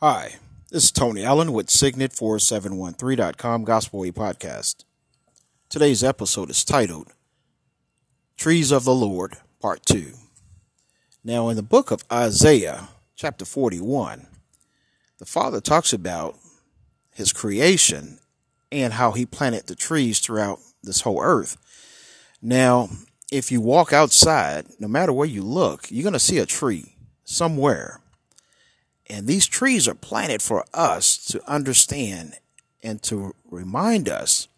Hi, this is Tony Allen with Signet4713.com Gospel Way Podcast. Today's episode is titled Trees of the Lord, Part 2. Now, in the book of Isaiah, chapter 41, the Father talks about his creation and how he planted the trees throughout this whole earth. Now, if you walk outside, no matter where you look, you're going to see a tree somewhere. And these trees are planted for us to understand and to remind us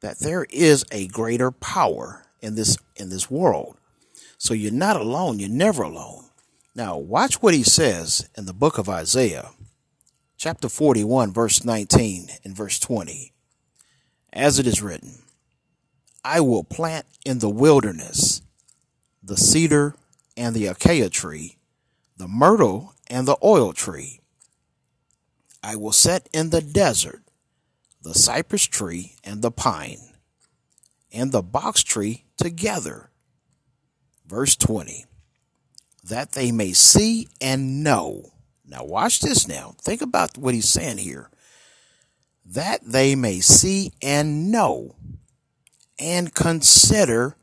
that there is a greater power in this in this world. So you're not alone, you're never alone. Now, watch what he says in the book of Isaiah, chapter 41, verse 19 and verse 20. As it is written, I will plant in the wilderness the cedar and the acacia tree, the myrtle and the oil tree. I will set in the desert the cypress tree and the pine, and the box tree together. Verse 20. That they may see and know. Now, watch this now. Think about what he's saying here. That they may see and know and consider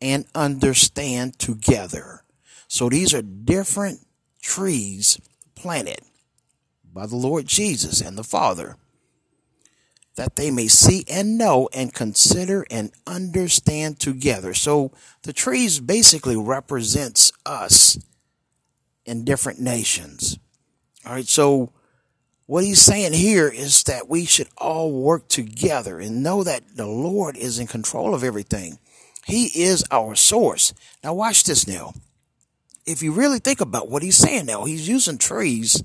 and understand together. So these are different trees planted by the Lord Jesus and the Father, that they may see and know and consider and understand together. So the trees basically represents us in different nations. All right, so what he's saying here is that we should all work together and know that the Lord is in control of everything. He is our source. Now watch this now. If you really think about what he's saying now, he's using trees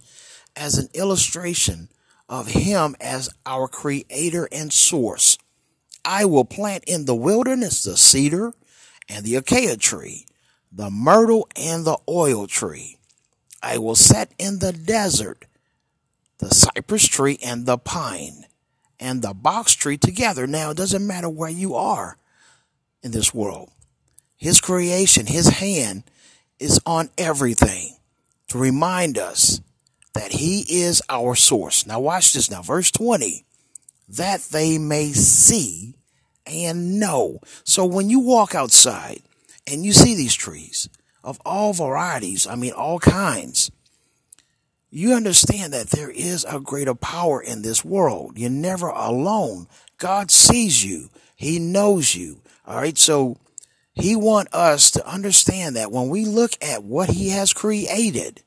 as an illustration of him as our creator and source. I will plant in the wilderness the cedar and the acacia tree, the myrtle and the oil tree. I will set in the desert the cypress tree and the pine and the box tree together. Now, it doesn't matter where you are in this world. His creation, his hand is on everything to remind us that he is our source. Now watch this now. Verse 20. That they may see and know. So when you walk outside and you see these trees of all varieties, I mean, all kinds, you understand that there is a greater power in this world. You're never alone. God sees you. He knows you. All right. So he want us to understand that when we look at what he has created,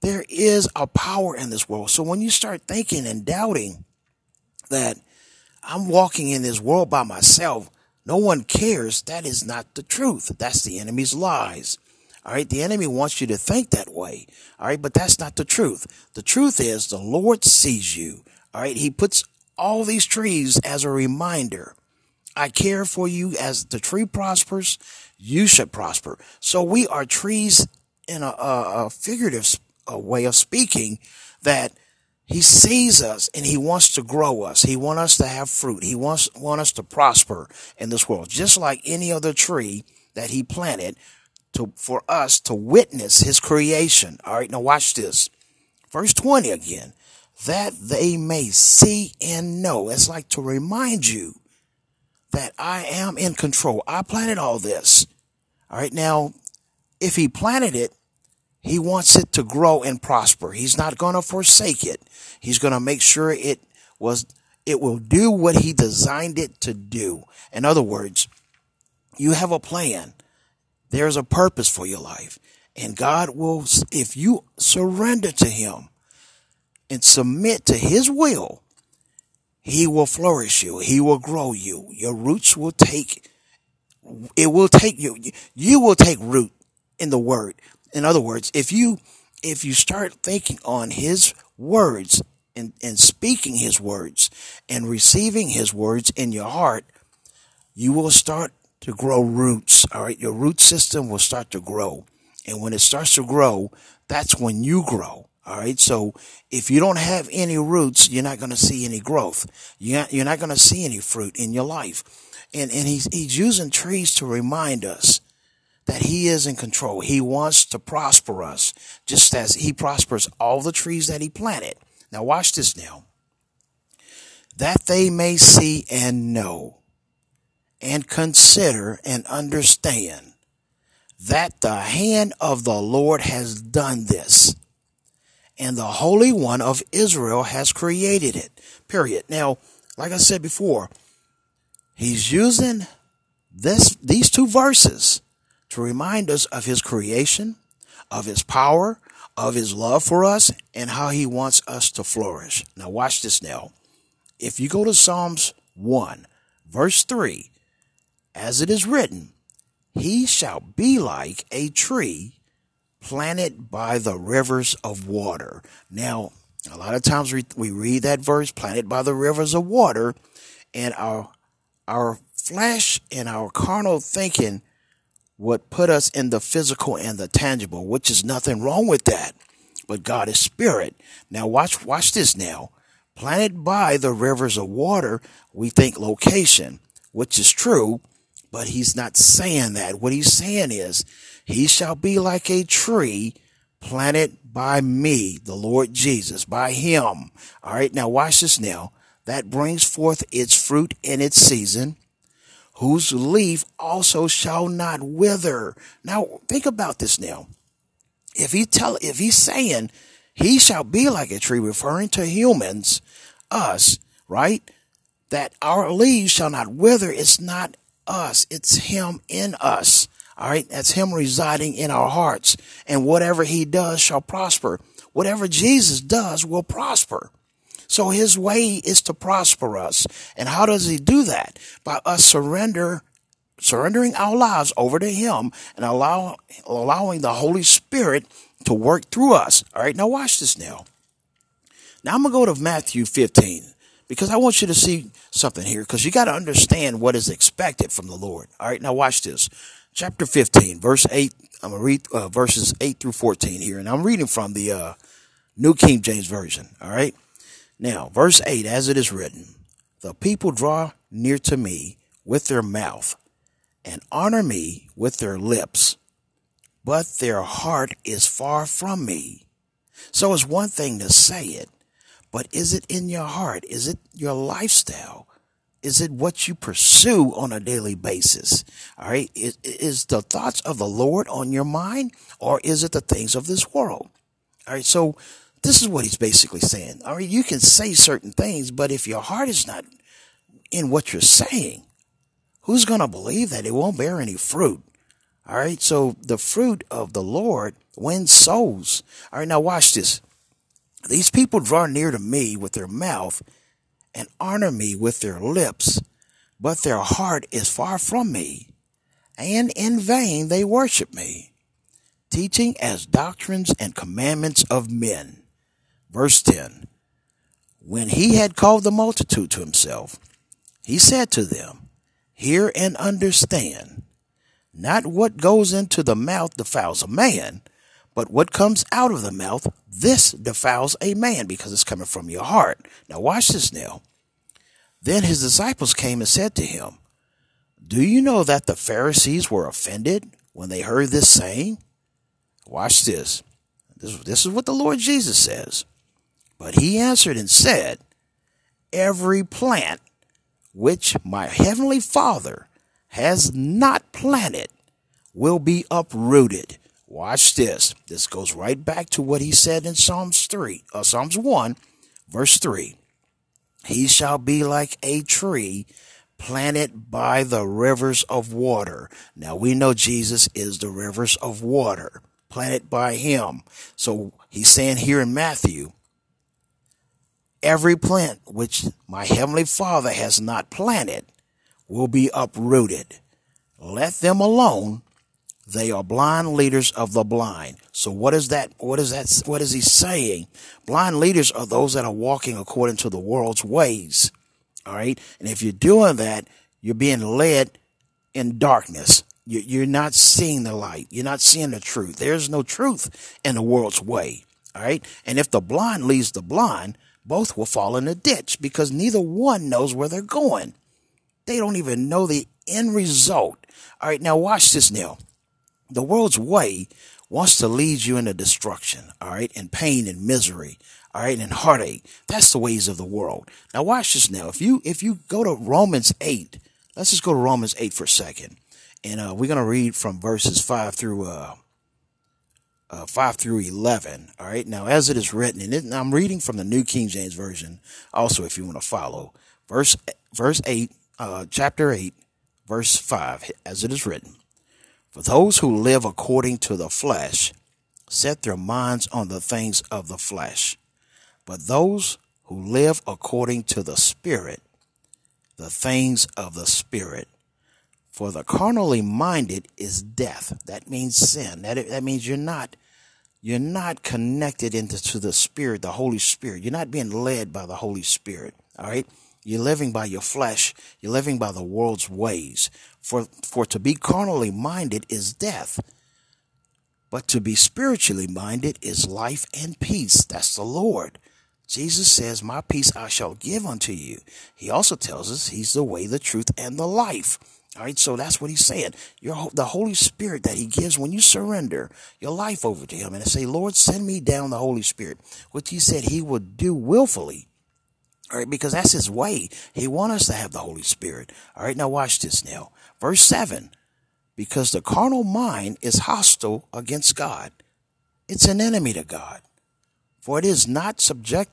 there is a power in this world. So when you start thinking and doubting that I'm walking in this world by myself, no one cares, that is not the truth. That's the enemy's lies. All right. The enemy wants you to think that way. All right. But that's not the truth. The truth is the Lord sees you. All right. He puts all these trees as a reminder. I care for you as the tree prospers, you should prosper. So we are trees in a, a, a figurative a way of speaking that he sees us and he wants to grow us. He wants us to have fruit. He wants, want us to prosper in this world, just like any other tree that he planted to, for us to witness his creation. All right. Now watch this. Verse 20 again, that they may see and know. It's like to remind you that I am in control. I planted all this. All right. Now, if he planted it, he wants it to grow and prosper. He's not going to forsake it. He's going to make sure it was, it will do what he designed it to do. In other words, you have a plan. There's a purpose for your life. And God will, if you surrender to Him and submit to His will, He will flourish you. He will grow you. Your roots will take, it will take you, you will take root in the Word. In other words, if you, if you start thinking on His words and, and speaking His words and receiving His words in your heart, you will start to grow roots. All right. Your root system will start to grow. And when it starts to grow, that's when you grow. All right. So if you don't have any roots, you're not going to see any growth. You're not, you're not going to see any fruit in your life. And, and he's, he's using trees to remind us that he is in control. He wants to prosper us just as he prospers all the trees that he planted. Now watch this now. That they may see and know and consider and understand that the hand of the Lord has done this and the Holy One of Israel has created it. Period. Now, like I said before, he's using this, these two verses to remind us of his creation, of his power, of his love for us, and how he wants us to flourish. Now, watch this now. If you go to Psalms 1, verse 3, as it is written, he shall be like a tree planted by the rivers of water. Now, a lot of times we, we read that verse, planted by the rivers of water, and our our flesh and our carnal thinking would put us in the physical and the tangible, which is nothing wrong with that. But God is spirit. Now watch watch this now. Planted by the rivers of water, we think location, which is true, but he's not saying that. What he's saying is, he shall be like a tree planted by me, the Lord Jesus, by him. All right. Now watch this now. That brings forth its fruit in its season, whose leaf also shall not wither. Now think about this now. If he tell, if he's saying he shall be like a tree, referring to humans, us, right? That our leaves shall not wither. It's not us. It's him in us. All right. That's him residing in our hearts and whatever he does shall prosper. Whatever Jesus does will prosper. So his way is to prosper us. And how does he do that? By us surrender, surrendering our lives over to him and allow, allowing the Holy Spirit to work through us. All right. Now watch this now. Now I'm going to go to Matthew 15 because I want you to see something here because you got to understand what is expected from the Lord. All right, now watch this. Chapter 15, verse 8. I'm going to read uh, verses 8 through 14 here, and I'm reading from the uh, New King James Version. All right. Now, verse 8, as it is written, the people draw near to me with their mouth and honor me with their lips, but their heart is far from me. So it's one thing to say it, but is it in your heart? Is it your lifestyle? Is it what you pursue on a daily basis? All right. Is, is the thoughts of the Lord on your mind or is it the things of this world? All right. So this is what he's basically saying. All right. You can say certain things, but if your heart is not in what you're saying, who's going to believe that it won't bear any fruit? All right. So the fruit of the Lord wins souls. All right. Now watch this. These people draw near to me with their mouth and honor me with their lips, but their heart is far from me, and in vain they worship me, teaching as doctrines and commandments of men. Verse 10 When he had called the multitude to himself, he said to them, Hear and understand. Not what goes into the mouth defiles a man, but what comes out of the mouth, this defiles a man because it's coming from your heart. Now watch this now. Then his disciples came and said to him, Do you know that the Pharisees were offended when they heard this saying? Watch this. This, this is what the Lord Jesus says. But he answered and said, Every plant which my heavenly Father has not planted will be uprooted. Watch this. This goes right back to what he said in Psalms 3, uh, Psalms 1, verse 3. He shall be like a tree planted by the rivers of water. Now we know Jesus is the rivers of water planted by him. So he's saying here in Matthew, every plant which my heavenly father has not planted will be uprooted. Let them alone they are blind leaders of the blind. So what is that? What is that? What is he saying? Blind leaders are those that are walking according to the world's ways. All right. And if you're doing that, you're being led in darkness. You're not seeing the light. You're not seeing the truth. There's no truth in the world's way. All right. And if the blind leads the blind, both will fall in a ditch because neither one knows where they're going. They don't even know the end result. All right. Now watch this now. The world's way wants to lead you into destruction, all right, and pain and misery, all right, and heartache. That's the ways of the world. Now watch this now. If you if you go to Romans 8, let's just go to Romans 8 for a second. And uh, we're going to read from verses 5 through uh, uh, 5 through 11. All right. Now, as it is written, and it, I'm reading from the New King James Version also, if you want to follow. Verse, verse 8, uh, chapter 8, verse 5, as it is written. For those who live according to the flesh set their minds on the things of the flesh, but those who live according to the Spirit, the things of the Spirit. For the carnally minded is death. That means sin. That, that means you're not you're not connected into to the Spirit, the Holy Spirit. You're not being led by the Holy Spirit. All right. You're living by your flesh. You're living by the world's ways. For for to be carnally minded is death. But to be spiritually minded is life and peace. That's the Lord. Jesus says, My peace I shall give unto you. He also tells us he's the way, the truth, and the life. All right, so that's what he's saying. Your the Holy Spirit that he gives when you surrender your life over to him and say, Lord, send me down the Holy Spirit, which he said he would do willfully. All right, because that's his way. He wants us to have the Holy Spirit. All right, now watch this now. Verse 7 Because the carnal mind is hostile against God, it's an enemy to God. For it is not subject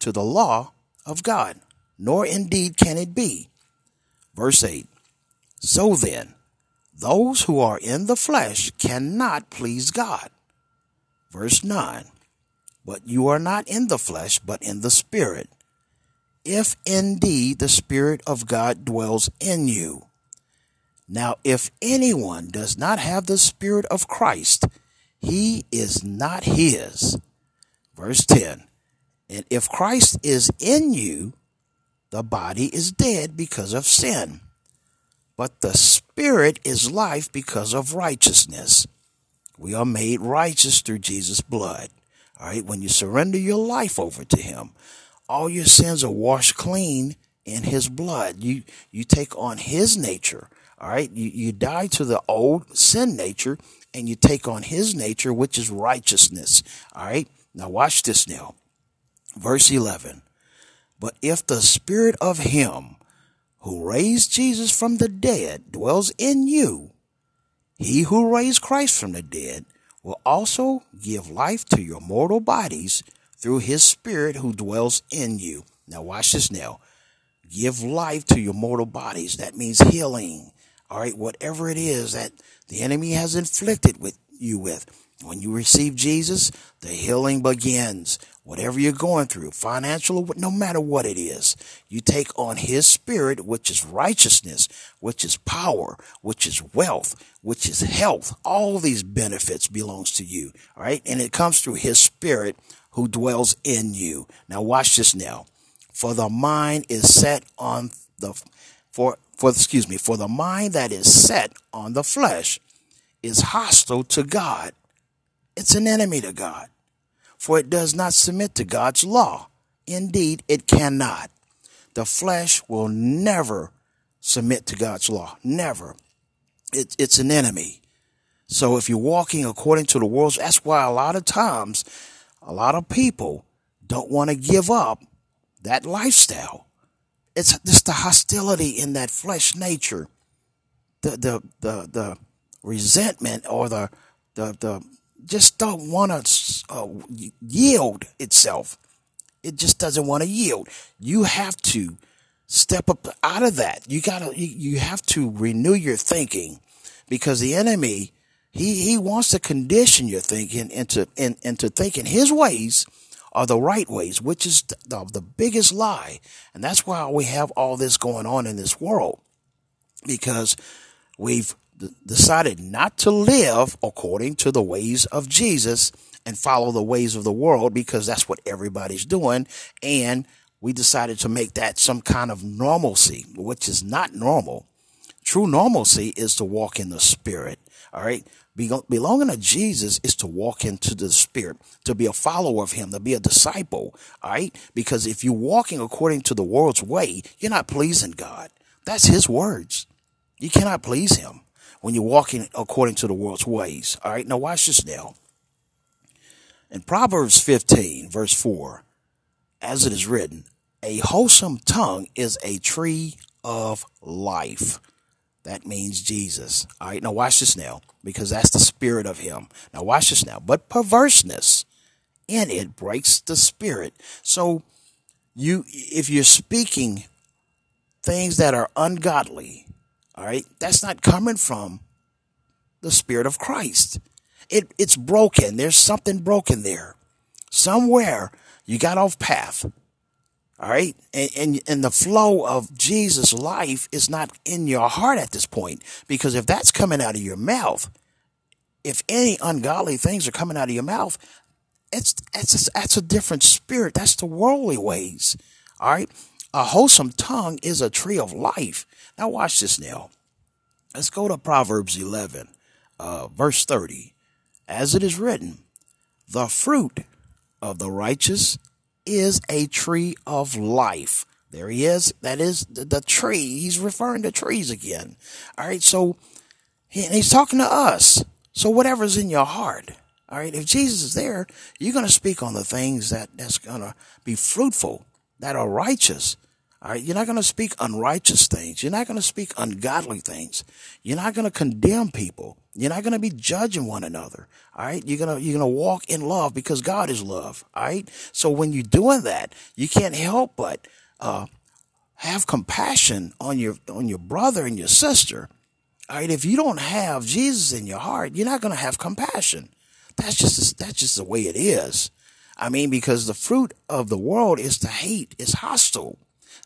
to the law of God, nor indeed can it be. Verse 8 so then, those who are in the flesh cannot please God. Verse 9 But you are not in the flesh, but in the Spirit, if indeed the Spirit of God dwells in you. Now, if anyone does not have the Spirit of Christ, he is not his. Verse 10 And if Christ is in you, the body is dead because of sin but the Spirit is life because of righteousness. We are made righteous through Jesus' blood. All right, when you surrender your life over to Him, all your sins are washed clean in His blood. You you take on His nature. All right, you you die to the old sin nature, and you take on His nature, which is righteousness. All right, now watch this now, verse eleven. But if the Spirit of Him who raised Jesus from the dead dwells in you, he who raised Christ from the dead will also give life to your mortal bodies through his spirit who dwells in you. Now watch this now. Give life to your mortal bodies. That means healing. All right. Whatever it is that the enemy has inflicted with you with. When you receive Jesus, the healing begins. Whatever you're going through, financial, no matter what it is, you take on His Spirit, which is righteousness, which is power, which is wealth, which is health. All these benefits belongs to you. All right. And it comes through His Spirit who dwells in you. Now watch this now. For the mind is set on the, for, for, excuse me, for the mind that is set on the flesh is hostile to God it's an enemy to God, for it does not submit to God's law. Indeed, it cannot. The flesh will never submit to God's law. Never. It, it's an enemy. So if you're walking according to the world's, that's why a lot of times, a lot of people don't want to give up that lifestyle. It's just the hostility in that flesh nature, the the the the resentment or the the the just don't want to uh, yield itself. It just doesn't want to yield. You have to step up out of that. You gotta, you, you have to renew your thinking because the enemy, he, he wants to condition your thinking into, in, into thinking his ways are the right ways, which is the, the biggest lie. And that's why we have all this going on in this world because we've decided not to live according to the ways of Jesus and follow the ways of the world because that's what everybody's doing. And we decided to make that some kind of normalcy, which is not normal. True normalcy is to walk in the spirit. All right. Belonging to Jesus is to walk into the spirit, to be a follower of him, to be a disciple. All right. Because if you're walking according to the world's way, you're not pleasing God. That's his words. You cannot please him. when you're walking according to the world's ways. All right, now watch this now. In Proverbs 15, verse 4, as it is written, a wholesome tongue is a tree of life. That means Jesus. All right, now watch this now, because that's the spirit of him. Now watch this now. But perverseness in it breaks the spirit. So you if you're speaking things that are ungodly, all right, that's not coming from the spirit of Christ. It it's broken. There's something broken there. Somewhere you got off path. All right. And, and, and the flow of Jesus' life is not in your heart at this point. Because if that's coming out of your mouth, if any ungodly things are coming out of your mouth, it's, it's, that's a different spirit. That's the worldly ways. All right. A wholesome tongue is a tree of life. Now watch this now. Let's go to Proverbs 11, uh, verse 30. As it is written, the fruit of the righteous is a tree of life. There he is. That is the, tree. He's referring to trees again. All right. So he, he's talking to us. So whatever's in your heart. All right. If Jesus is there, you're going to speak on the things that that's going to be fruitful, that are righteous. All right. You're not going to speak unrighteous things. You're not going to speak ungodly things. You're not going to condemn people. You're not going to be judging one another. All right. You're going to, you're going to walk in love because God is love. All right. So when you're doing that, you can't help but, uh, have compassion on your, on your brother and your sister. All right. If you don't have Jesus in your heart, you're not going to have compassion. That's just, that's just the way it is. I mean, because the fruit of the world is to hate, is hostile.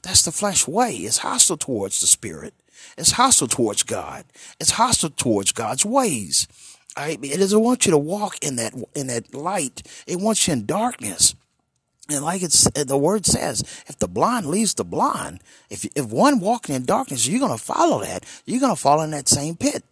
That's the flesh way. It's hostile towards the spirit. It's hostile towards God. It's hostile towards God's ways. Right? It doesn't want you to walk in that in that light. It wants you in darkness. And like it's uh, the word says, if the blind leads the blind, if if one walking in darkness, you're gonna follow that. You're gonna fall in that same pit.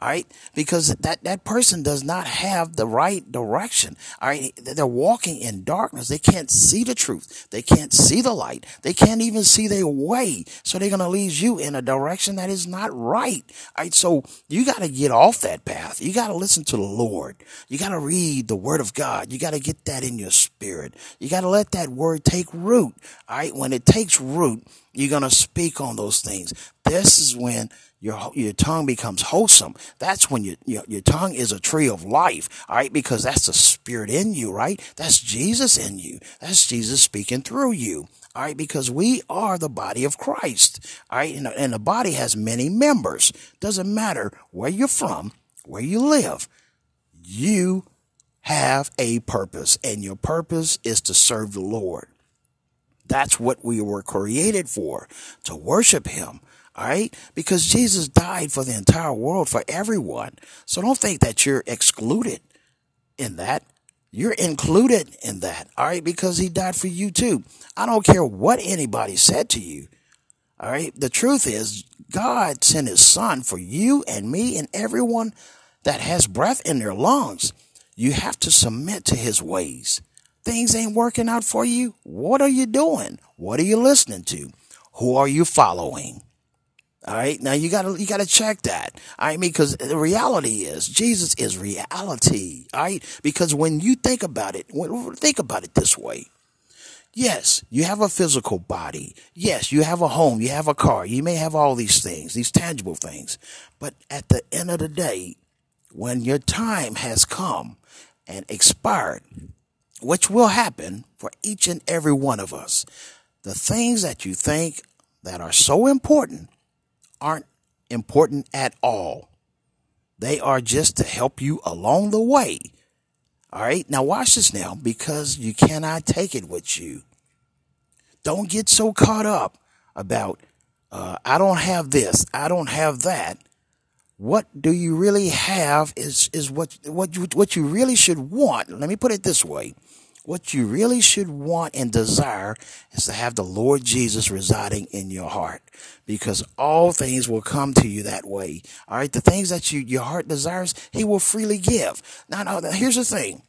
All right. Because that, that person does not have the right direction. All right. They're walking in darkness. They can't see the truth. They can't see the light. They can't even see their way. So they're going to lead you in a direction that is not right. All right. So you got to get off that path. You got to listen to the Lord. You got to read the word of God. You got to get that in your spirit. You got to let that word take root. All right. When it takes root, you're going to speak on those things. This is when your your tongue becomes wholesome. That's when your, your your tongue is a tree of life, all right? Because that's the spirit in you, right? That's Jesus in you. That's Jesus speaking through you. All right, because we are the body of Christ. All right, and, and the body has many members. Doesn't matter where you're from, where you live, you have a purpose, and your purpose is to serve the Lord. That's what we were created for, to worship Him. All right. Because Jesus died for the entire world, for everyone. So don't think that you're excluded in that. You're included in that. All right. Because he died for you too. I don't care what anybody said to you. All right. The truth is God sent his son for you and me and everyone that has breath in their lungs. You have to submit to his ways. Things ain't working out for you. What are you doing? What are you listening to? Who are you following? All right. Now you gotta, you gotta check that. I mean, because the reality is Jesus is reality. All right. Because when you think about it, think about it this way. Yes, you have a physical body. Yes, you have a home. You have a car. You may have all these things, these tangible things. But at the end of the day, when your time has come and expired, which will happen for each and every one of us, the things that you think that are so important aren't important at all. They are just to help you along the way. All right. Now watch this now because you cannot take it with you. Don't get so caught up about, uh, I don't have this. I don't have that. What do you really have is, is what, what you, what you really should want. Let me put it this way. What you really should want and desire is to have the Lord Jesus residing in your heart because all things will come to you that way. All right. The things that you, your heart desires, he will freely give. Now, now, here's the thing.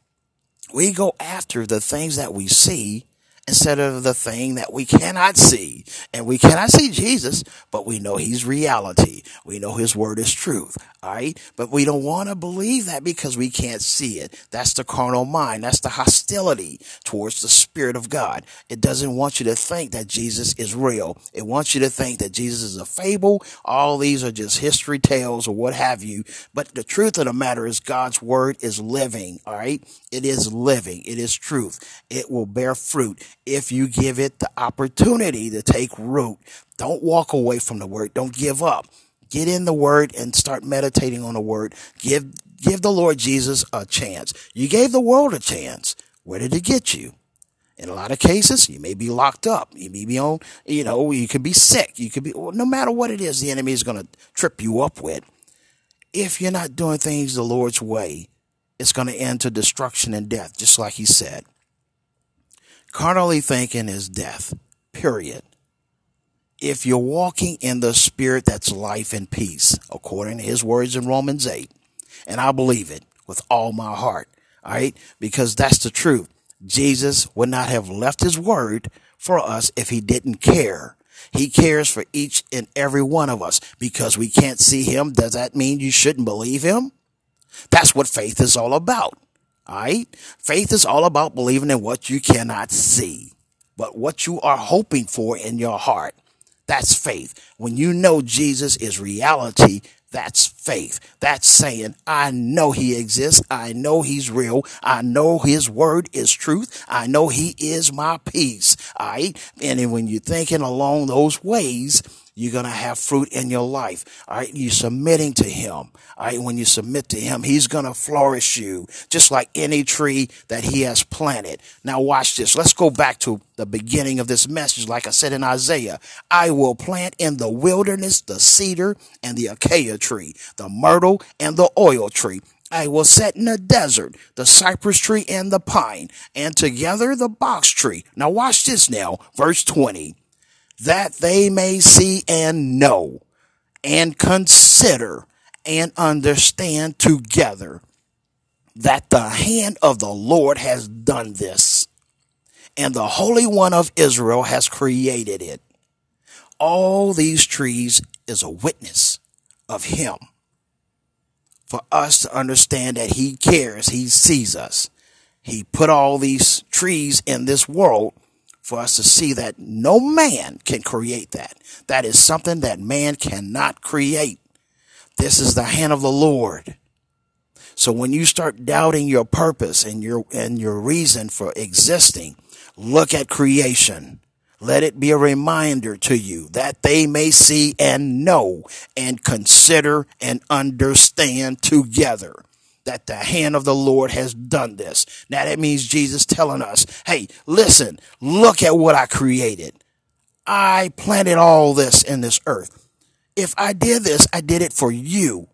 We go after the things that we see instead of the thing that we cannot see. And we cannot see Jesus, but we know he's reality. We know his word is truth. All right. But we don't want to believe that because we can't see it. That's the carnal mind. That's the hostility towards the spirit of God. It doesn't want you to think that Jesus is real. It wants you to think that Jesus is a fable. All these are just history tales or what have you. But the truth of the matter is God's word is living. All right. It is living. It is truth. It will bear fruit if you give it the opportunity to take root. Don't walk away from the word. Don't give up. Get in the word and start meditating on the word. Give, give the Lord Jesus a chance. You gave the world a chance. Where did it get you? In a lot of cases, you may be locked up. You may be on, you know, you could be sick. You could be, no matter what it is, the enemy is going to trip you up with. If you're not doing things the Lord's way, it's going to end to destruction and death, just like he said. Carnally thinking is death, period if you're walking in the spirit that's life and peace, according to his words in Romans 8, and I believe it with all my heart, all right, because that's the truth. Jesus would not have left his word for us if he didn't care. He cares for each and every one of us because we can't see him. Does that mean you shouldn't believe him? That's what faith is all about. All right. Faith is all about believing in what you cannot see, but what you are hoping for in your heart. That's faith. When you know Jesus is reality, that's faith. That's saying, I know he exists. I know he's real. I know his word is truth. I know he is my peace. All right. And when you're thinking along those ways, you're going to have fruit in your life. All right. You're submitting to him. All right. When you submit to him, he's going to flourish you just like any tree that he has planted. Now watch this. Let's go back to the beginning of this message. Like I said in Isaiah, I will plant in the wilderness the cedar and the acacia tree, the myrtle and the oil tree. I will set in the desert the cypress tree and the pine, and together the box tree. Now watch this now, verse 20 that they may see and know and consider and understand together that the hand of the Lord has done this and the Holy One of Israel has created it. All these trees is a witness of him for us to understand that he cares. He sees us. He put all these trees in this world for us to see that no man can create that. That is something that man cannot create. This is the hand of the Lord. So when you start doubting your purpose and your, and your reason for existing, look at creation. Let it be a reminder to you that they may see and know and consider and understand together that the hand of the Lord has done this. Now that means Jesus telling us, hey, listen, look at what I created. I planted all this in this earth. If I did this, I did it for you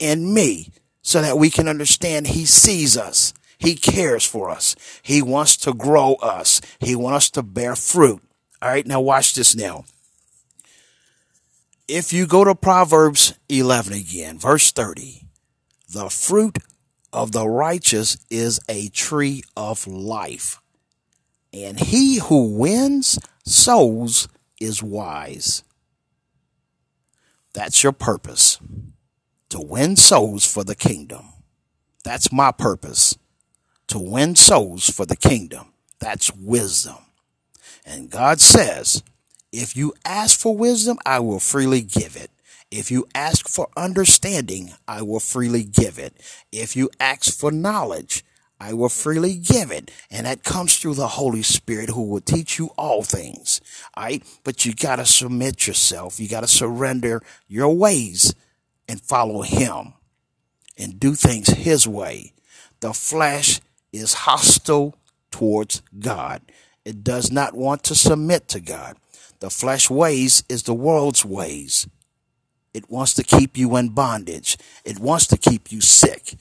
and me so that we can understand he sees us. He cares for us. He wants to grow us. He wants us to bear fruit. All right. Now watch this now. If you go to Proverbs 11 again, verse 30, the fruit of the righteous is a tree of life, and he who wins souls is wise. That's your purpose to win souls for the kingdom. That's my purpose to win souls for the kingdom. That's wisdom. And God says, if you ask for wisdom, I will freely give it. If you ask for understanding, I will freely give it. If you ask for knowledge, I will freely give it. And that comes through the Holy Spirit who will teach you all things. All right. But you got to submit yourself. You got to surrender your ways and follow him and do things his way. The flesh is hostile towards God. It does not want to submit to God. The flesh ways is the world's ways. It wants to keep you in bondage. It wants to keep you sick.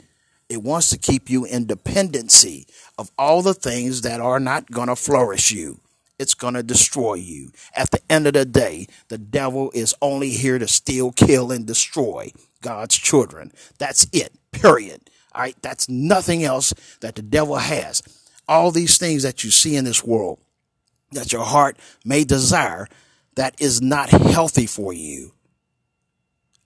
It wants to keep you in dependency of all the things that are not going to flourish you. It's going to destroy you. At the end of the day, the devil is only here to steal, kill, and destroy God's children. That's it, period. All right. That's nothing else that the devil has. All these things that you see in this world, that your heart may desire that is not healthy for you.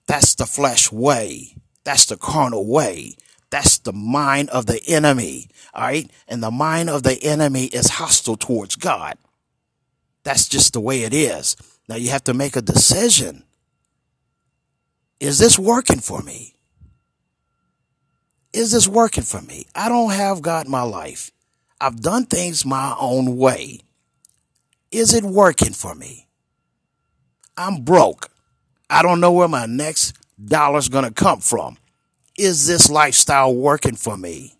That's the flesh way. That's the carnal way. That's the mind of the enemy. All right. And the mind of the enemy is hostile towards God. That's just the way it is. Now you have to make a decision. Is this working for me? Is this working for me? I don't have God in my life. I've done things my own way. Is it working for me? I'm broke. I don't know where my next dollar's going to come from. Is this lifestyle working for me?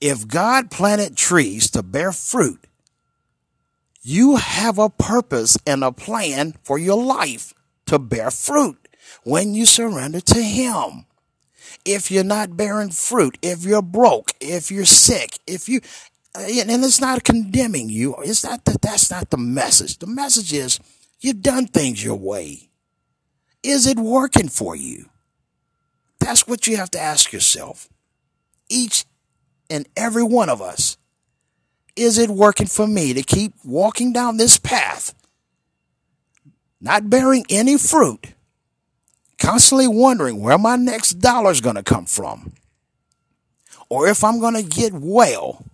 If God planted trees to bear fruit, you have a purpose and a plan for your life to bear fruit when you surrender to Him. If you're not bearing fruit, if you're broke, if you're sick, if you, and it's not condemning you. It's not that that's not the message. The message is you've done things your way. Is it working for you? That's what you have to ask yourself. Each and every one of us. Is it working for me to keep walking down this path? Not bearing any fruit, constantly wondering where my next dollar is going to come from, or if I'm going to get well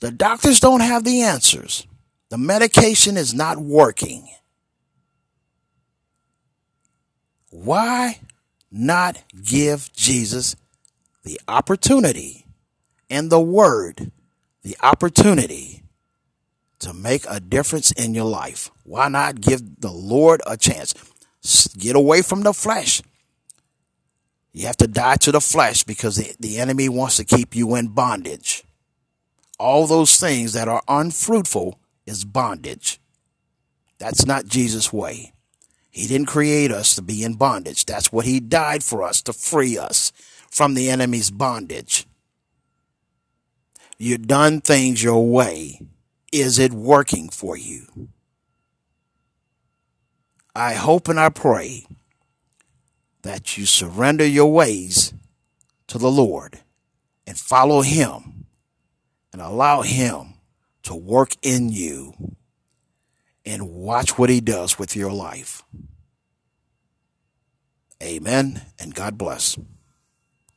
the doctors don't have the answers. The medication is not working. Why not give Jesus the opportunity and the word, the opportunity to make a difference in your life? Why not give the Lord a chance? Get away from the flesh. You have to die to the flesh because the, the enemy wants to keep you in bondage all those things that are unfruitful is bondage. That's not Jesus' way. He didn't create us to be in bondage. That's what he died for us to free us from the enemy's bondage. You've done things your way. Is it working for you? I hope and I pray that you surrender your ways to the Lord and follow him and allow Him to work in you and watch what He does with your life. Amen and God bless.